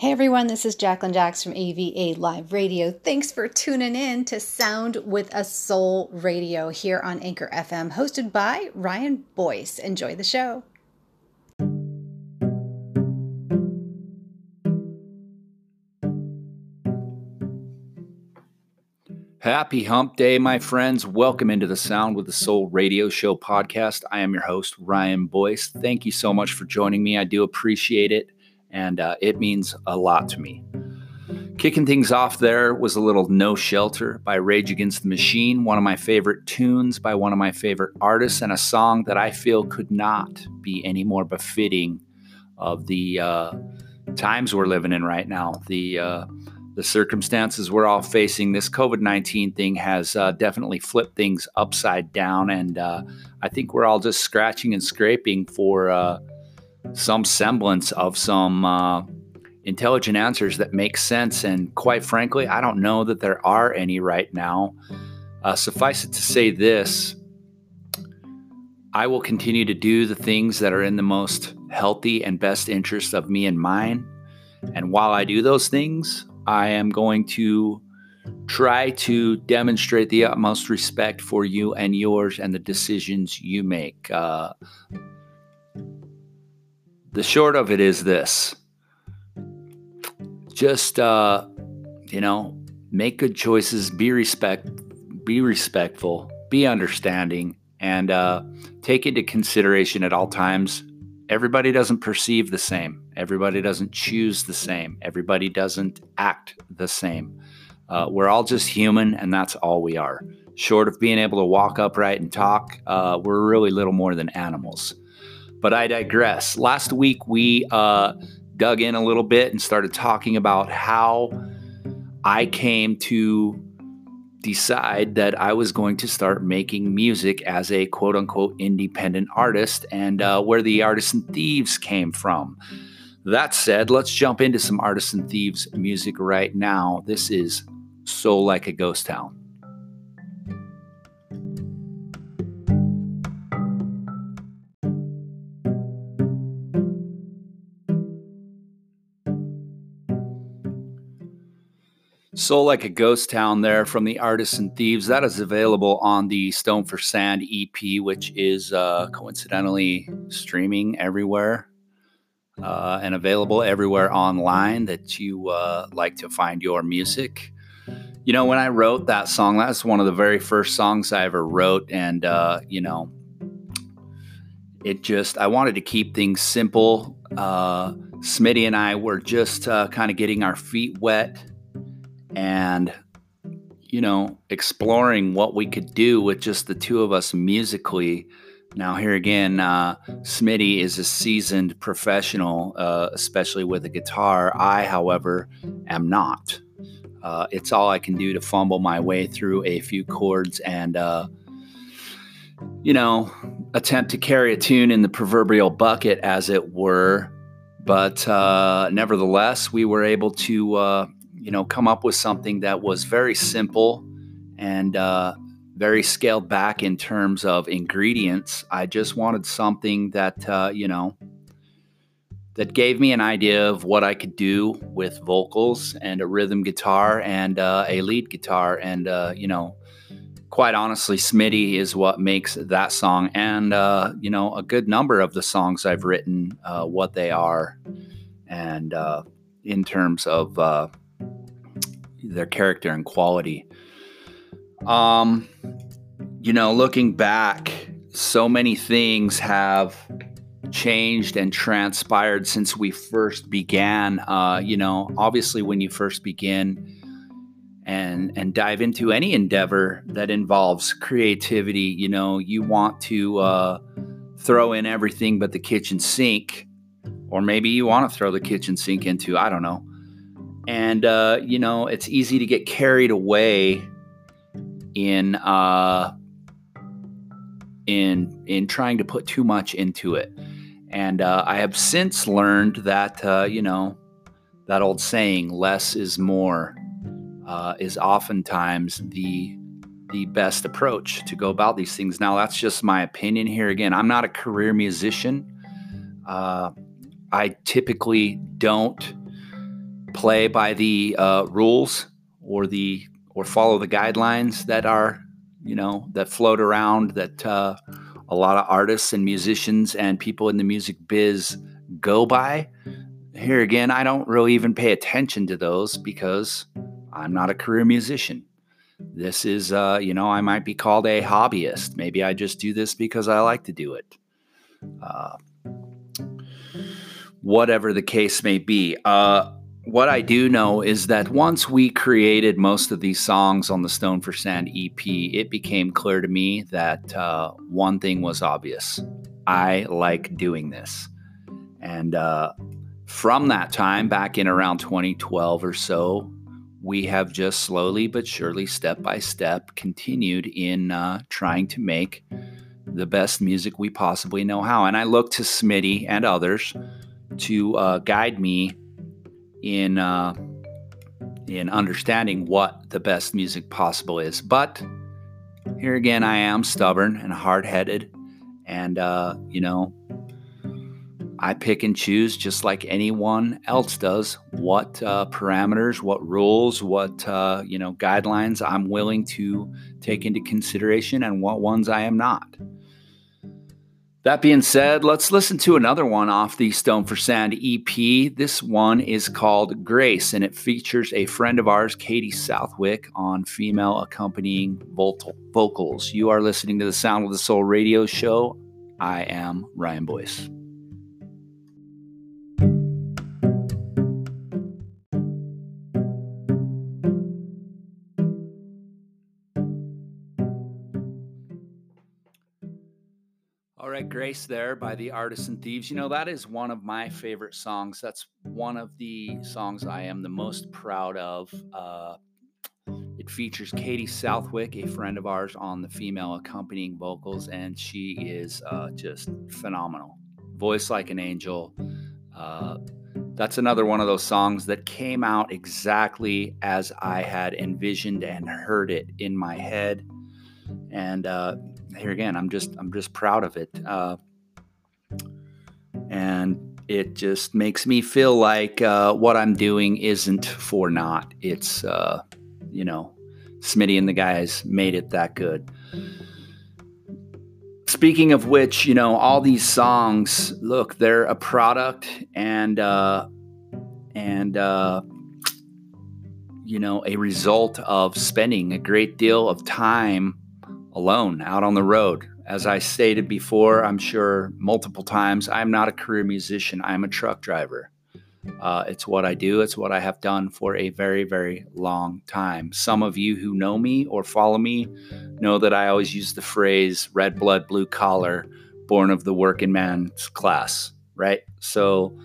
Hey everyone, this is Jacqueline Jax from AVA Live Radio. Thanks for tuning in to Sound with a Soul Radio here on Anchor FM, hosted by Ryan Boyce. Enjoy the show. Happy hump day, my friends. Welcome into the Sound with the Soul radio show podcast. I am your host, Ryan Boyce. Thank you so much for joining me. I do appreciate it and uh, it means a lot to me. Kicking things off there was a little No Shelter by Rage Against the Machine, one of my favorite tunes by one of my favorite artists, and a song that I feel could not be any more befitting of the uh, times we're living in right now. The uh, the circumstances we're all facing, this COVID 19 thing has uh, definitely flipped things upside down. And uh, I think we're all just scratching and scraping for uh, some semblance of some uh, intelligent answers that make sense. And quite frankly, I don't know that there are any right now. Uh, suffice it to say this I will continue to do the things that are in the most healthy and best interest of me and mine. And while I do those things, I am going to try to demonstrate the utmost respect for you and yours and the decisions you make. Uh, the short of it is this. Just uh, you know make good choices be respect be respectful be understanding and uh, take into consideration at all times everybody doesn't perceive the same. Everybody doesn't choose the same. Everybody doesn't act the same. Uh, we're all just human and that's all we are. Short of being able to walk upright and talk uh, we're really little more than animals but I digress. Last week, we uh, dug in a little bit and started talking about how I came to decide that I was going to start making music as a quote unquote independent artist and uh, where the Artisan Thieves came from. That said, let's jump into some Artisan Thieves music right now. This is Soul Like a Ghost Town. Soul Like a Ghost Town there from the Artisan Thieves. That is available on the Stone for Sand EP, which is uh, coincidentally streaming everywhere uh, and available everywhere online that you uh, like to find your music. You know, when I wrote that song, that's one of the very first songs I ever wrote. And, uh, you know, it just, I wanted to keep things simple. Uh, Smitty and I were just uh, kind of getting our feet wet and you know exploring what we could do with just the two of us musically. Now here again uh, smitty is a seasoned professional uh, especially with a guitar. I however am not. Uh, it's all i can do to fumble my way through a few chords and uh, you know attempt to carry a tune in the proverbial bucket as it were. But uh, nevertheless we were able to uh, you know, come up with something that was very simple and uh, very scaled back in terms of ingredients. I just wanted something that, uh, you know, that gave me an idea of what I could do with vocals and a rhythm guitar and uh, a lead guitar. And, uh, you know, quite honestly, Smitty is what makes that song and, uh, you know, a good number of the songs I've written, uh, what they are. And in terms of, their character and quality. Um, you know, looking back, so many things have changed and transpired since we first began. Uh, you know, obviously, when you first begin and and dive into any endeavor that involves creativity, you know, you want to uh, throw in everything but the kitchen sink, or maybe you want to throw the kitchen sink into I don't know and uh, you know it's easy to get carried away in uh, in in trying to put too much into it. And uh, I have since learned that uh, you know that old saying, "Less is more," uh, is oftentimes the the best approach to go about these things. Now, that's just my opinion here. Again, I'm not a career musician. Uh, I typically don't play by the uh, rules or the or follow the guidelines that are you know that float around that uh, a lot of artists and musicians and people in the music biz go by. Here again, I don't really even pay attention to those because I'm not a career musician. This is, uh, you know, I might be called a hobbyist. Maybe I just do this because I like to do it. Uh, whatever the case may be. Uh, what I do know is that once we created most of these songs on the Stone for Sand EP, it became clear to me that uh, one thing was obvious I like doing this. And uh, from that time, back in around 2012 or so, we have just slowly but surely, step by step, continued in uh, trying to make the best music we possibly know how. And I look to Smitty and others to uh, guide me in uh, in understanding what the best music possible is. But here again, I am stubborn and hard headed, and uh, you know, I pick and choose just like anyone else does what uh, parameters, what rules, what uh, you know guidelines I'm willing to take into consideration, and what ones I am not. That being said, let's listen to another one off the Stone for Sand EP. This one is called Grace, and it features a friend of ours, Katie Southwick, on female accompanying vocals. You are listening to the Sound of the Soul radio show. I am Ryan Boyce. Grace there by the Artisan Thieves. You know, that is one of my favorite songs. That's one of the songs I am the most proud of. Uh, it features Katie Southwick, a friend of ours, on the female accompanying vocals, and she is uh, just phenomenal. Voice like an angel. Uh, that's another one of those songs that came out exactly as I had envisioned and heard it in my head. And uh, here again, I'm just I'm just proud of it, uh, and it just makes me feel like uh, what I'm doing isn't for naught. It's uh, you know, Smitty and the guys made it that good. Speaking of which, you know, all these songs, look, they're a product and uh, and uh, you know a result of spending a great deal of time alone out on the road. As I stated before, I'm sure multiple times, I'm not a career musician. I'm a truck driver. Uh, it's what I do. It's what I have done for a very, very long time. Some of you who know me or follow me know that I always use the phrase red blood, blue collar, born of the working man's class, right? So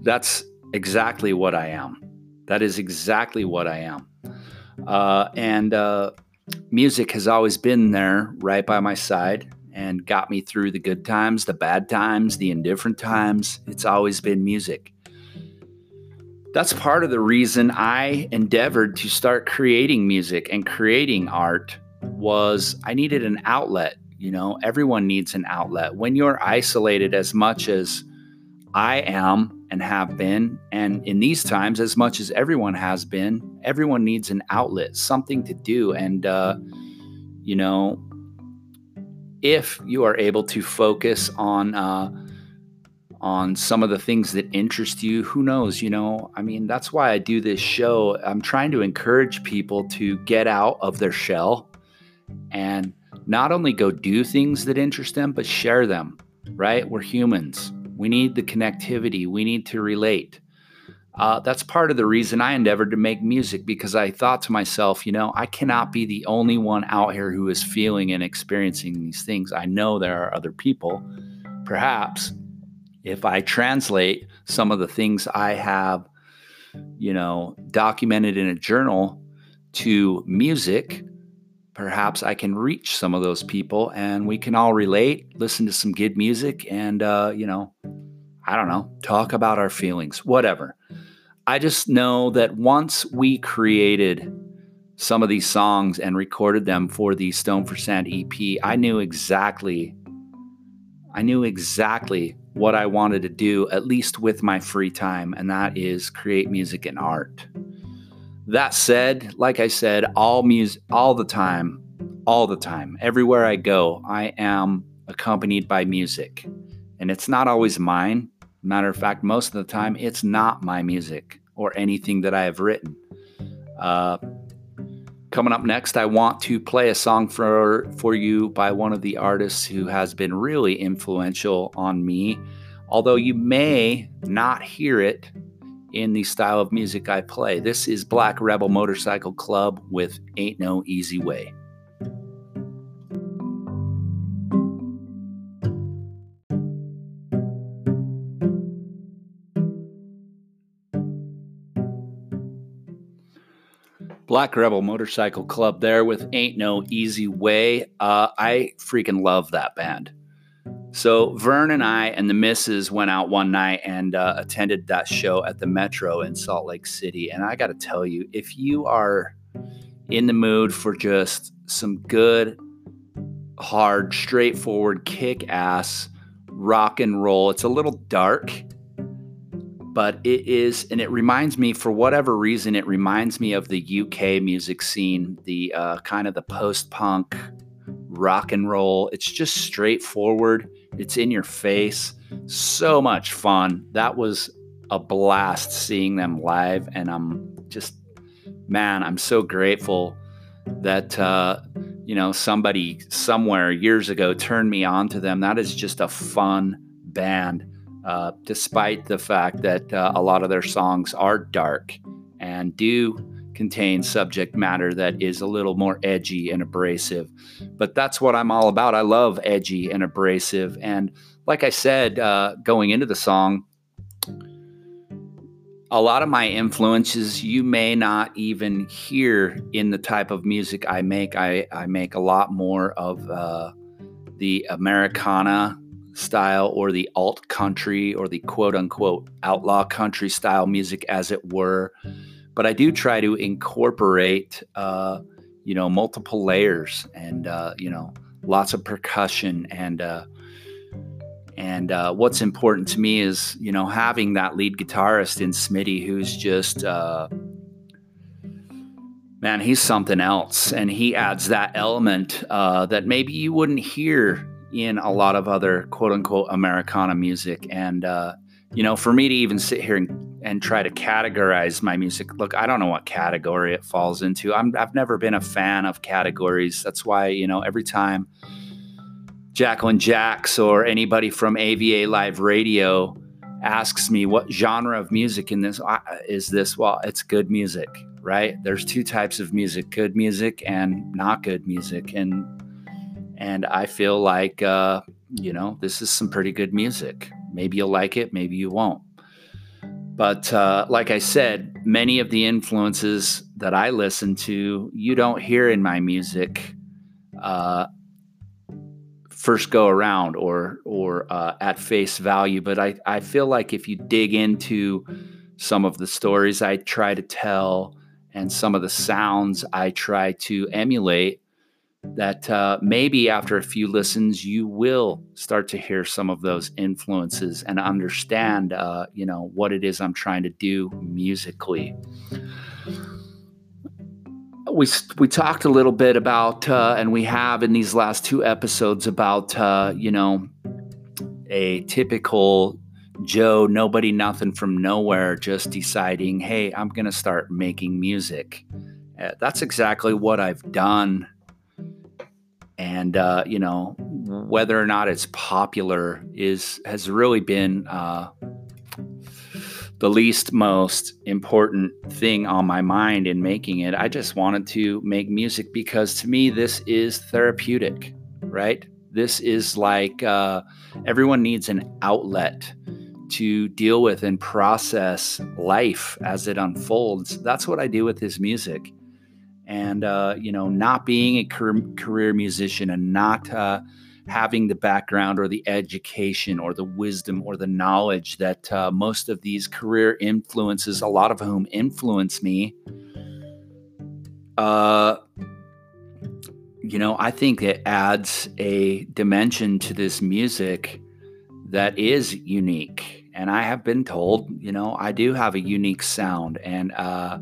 that's exactly what I am. That is exactly what I am. Uh, and uh, music has always been there right by my side and got me through the good times, the bad times, the indifferent times. It's always been music. That's part of the reason I endeavored to start creating music and creating art was I needed an outlet, you know, everyone needs an outlet. When you're isolated as much as I am and have been. And in these times, as much as everyone has been, everyone needs an outlet, something to do. And, uh, you know, if you are able to focus on, uh, on some of the things that interest you, who knows? You know, I mean, that's why I do this show. I'm trying to encourage people to get out of their shell and not only go do things that interest them, but share them, right? We're humans we need the connectivity. We need to relate. Uh, that's part of the reason I endeavored to make music because I thought to myself, you know, I cannot be the only one out here who is feeling and experiencing these things. I know there are other people. Perhaps if I translate some of the things I have, you know, documented in a journal to music, perhaps I can reach some of those people and we can all relate, listen to some good music, and, uh, you know, I don't know, talk about our feelings, whatever. I just know that once we created some of these songs and recorded them for the Stone for Sand EP, I knew exactly, I knew exactly what I wanted to do, at least with my free time, and that is create music and art. That said, like I said, all music, all the time, all the time, everywhere I go, I am accompanied by music. And it's not always mine. Matter of fact, most of the time, it's not my music or anything that I have written. Uh, coming up next, I want to play a song for for you by one of the artists who has been really influential on me. Although you may not hear it in the style of music I play. This is Black Rebel Motorcycle Club with Ain't No Easy Way. Black Rebel Motorcycle Club there with Ain't No Easy Way. Uh, I freaking love that band. So Vern and I and the missus went out one night and uh, attended that show at the Metro in Salt Lake City. And I got to tell you, if you are in the mood for just some good, hard, straightforward, kick ass rock and roll, it's a little dark but it is, and it reminds me, for whatever reason, it reminds me of the UK music scene, the uh, kind of the post punk rock and roll. It's just straightforward, it's in your face. So much fun. That was a blast seeing them live, and I'm just, man, I'm so grateful that, uh, you know, somebody somewhere years ago turned me on to them. That is just a fun band uh, despite the fact that uh, a lot of their songs are dark and do contain subject matter that is a little more edgy and abrasive. But that's what I'm all about. I love edgy and abrasive. And like I said, uh, going into the song, a lot of my influences you may not even hear in the type of music I make. I, I make a lot more of uh, the Americana style or the alt country or the quote unquote outlaw country style music, as it were. But I do try to incorporate, uh, you know, multiple layers and, uh, you know, lots of percussion and, uh, and uh, what's important to me is, you know, having that lead guitarist in Smitty who's just, uh, man, he's something else. And he adds that element uh, that maybe you wouldn't hear in a lot of other quote unquote Americana music. And, uh, you know, for me to even sit here and, and try to categorize my music, look, I don't know what category it falls into. I'm, I've never been a fan of categories. That's why, you know, every time Jacqueline Jax or anybody from AVA Live Radio asks me what genre of music in this uh, is this, well, it's good music, right? There's two types of music good music and not good music. And and I feel like, uh, you know, this is some pretty good music. Maybe you'll like it, maybe you won't. But uh, like I said, many of the influences that I listen to, you don't hear in my music uh, first go around or or uh, at face value. But I, I feel like if you dig into some of the stories I try to tell and some of the sounds I try to emulate, that uh, maybe after a few listens you will start to hear some of those influences and understand uh, you know what it is i'm trying to do musically. We we talked a little bit about uh, and we have in these last two episodes about uh, you know a typical joe nobody nothing from nowhere just deciding hey i'm going to start making music. Uh, that's exactly what i've done and uh, you know whether or not it's popular is has really been uh, the least most important thing on my mind in making it. I just wanted to make music because to me this is therapeutic, right? This is like uh, everyone needs an outlet to deal with and process life as it unfolds. That's what I do with this music and uh, you know not being a career musician and not uh, having the background or the education or the wisdom or the knowledge that uh, most of these career influences a lot of whom influence me uh, you know i think it adds a dimension to this music that is unique. And I have been told, you know, I do have a unique sound and, uh,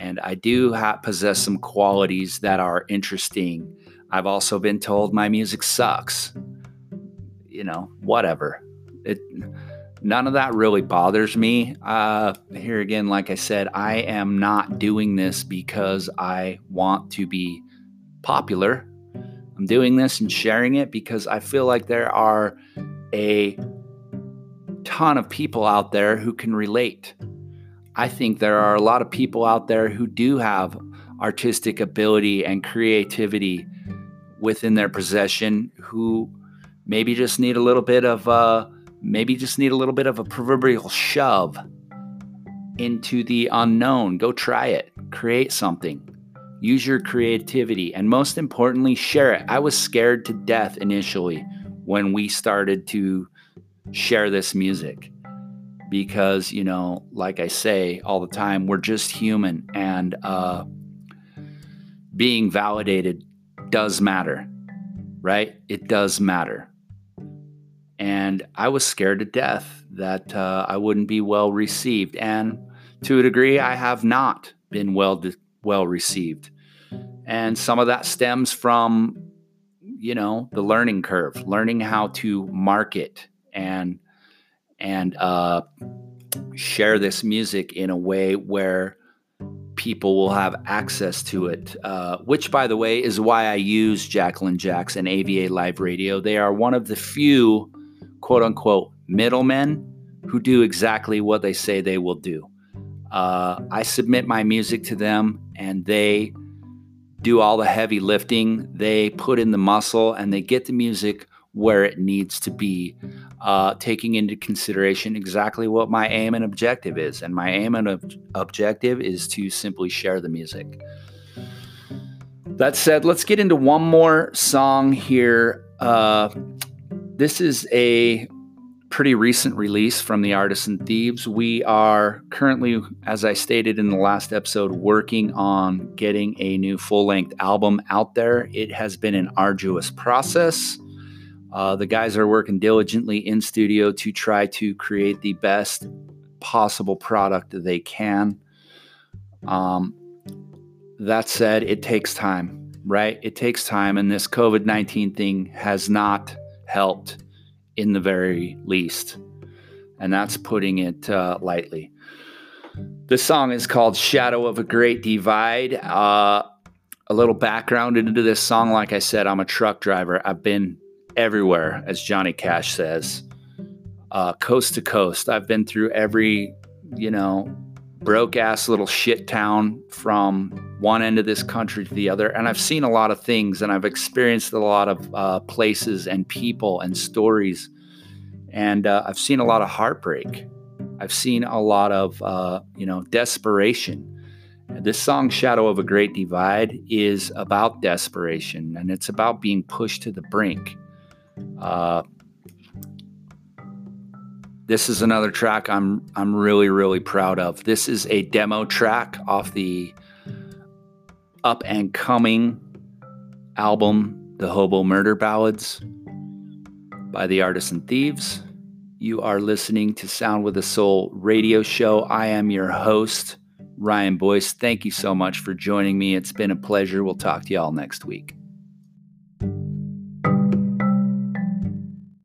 and I do possess some qualities that are interesting. I've also been told my music sucks. You know, whatever. It none of that really bothers me. Uh, here again, like I said, I am not doing this because I want to be popular. I'm doing this and sharing it because I feel like there are a ton of people out there who can relate. I think there are a lot of people out there who do have artistic ability and creativity within their possession who maybe just need a little bit of uh, maybe just need a little bit of a proverbial shove into the unknown. Go try it. Create something. Use your creativity and most importantly, share it. I was scared to death initially when we started to share this music because, you know, like I say all the time, we're just human and uh, being validated does matter, right? It does matter. And I was scared to death that uh, I wouldn't be well received. And to a degree, I have not been well, well received. And some of that stems from, you know, the learning curve, learning how to market and and uh, share this music in a way where people will have access to it. Uh, which, by the way, is why I use Jacqueline Jax and AVA Live Radio. They are one of the few quote unquote middlemen who do exactly what they say they will do. Uh, I submit my music to them and they do all the heavy lifting. They put in the muscle and they get the music where it needs to be, uh, taking into consideration exactly what my aim and objective is. And my aim and ob- objective is to simply share the music. That said, let's get into one more song here. Uh, this is a pretty recent release from the Artisan Thieves. We are currently, as I stated in the last episode, working on getting a new full length album out there. It has been an arduous process. Uh, the guys are working diligently in studio to try to create the best possible product they can. Um, that said, it takes time, right? It takes time, and this COVID 19 thing has not helped in the very least. And that's putting it uh, lightly. The song is called Shadow of a Great Divide. Uh, a little background into this song like I said, I'm a truck driver. I've been everywhere, as Johnny Cash says, uh, coast to coast. I've been through every, you know, broke ass little shit town from one end of this country to the other. And I've seen a lot of things and I've experienced a lot of uh, places and people and stories. And uh, I've seen a lot of heartbreak. I've seen a lot of, uh, you know, desperation. This song, Shadow of a Great Divide, is about desperation and it's about being pushed to the brink. Uh, this is another track I'm I'm really really proud of. This is a demo track off the up and coming album The Hobo Murder Ballads by the Artisan Thieves. You are listening to Sound with a Soul radio show. I am your host, Ryan Boyce. Thank you so much for joining me. It's been a pleasure. We'll talk to you all next week.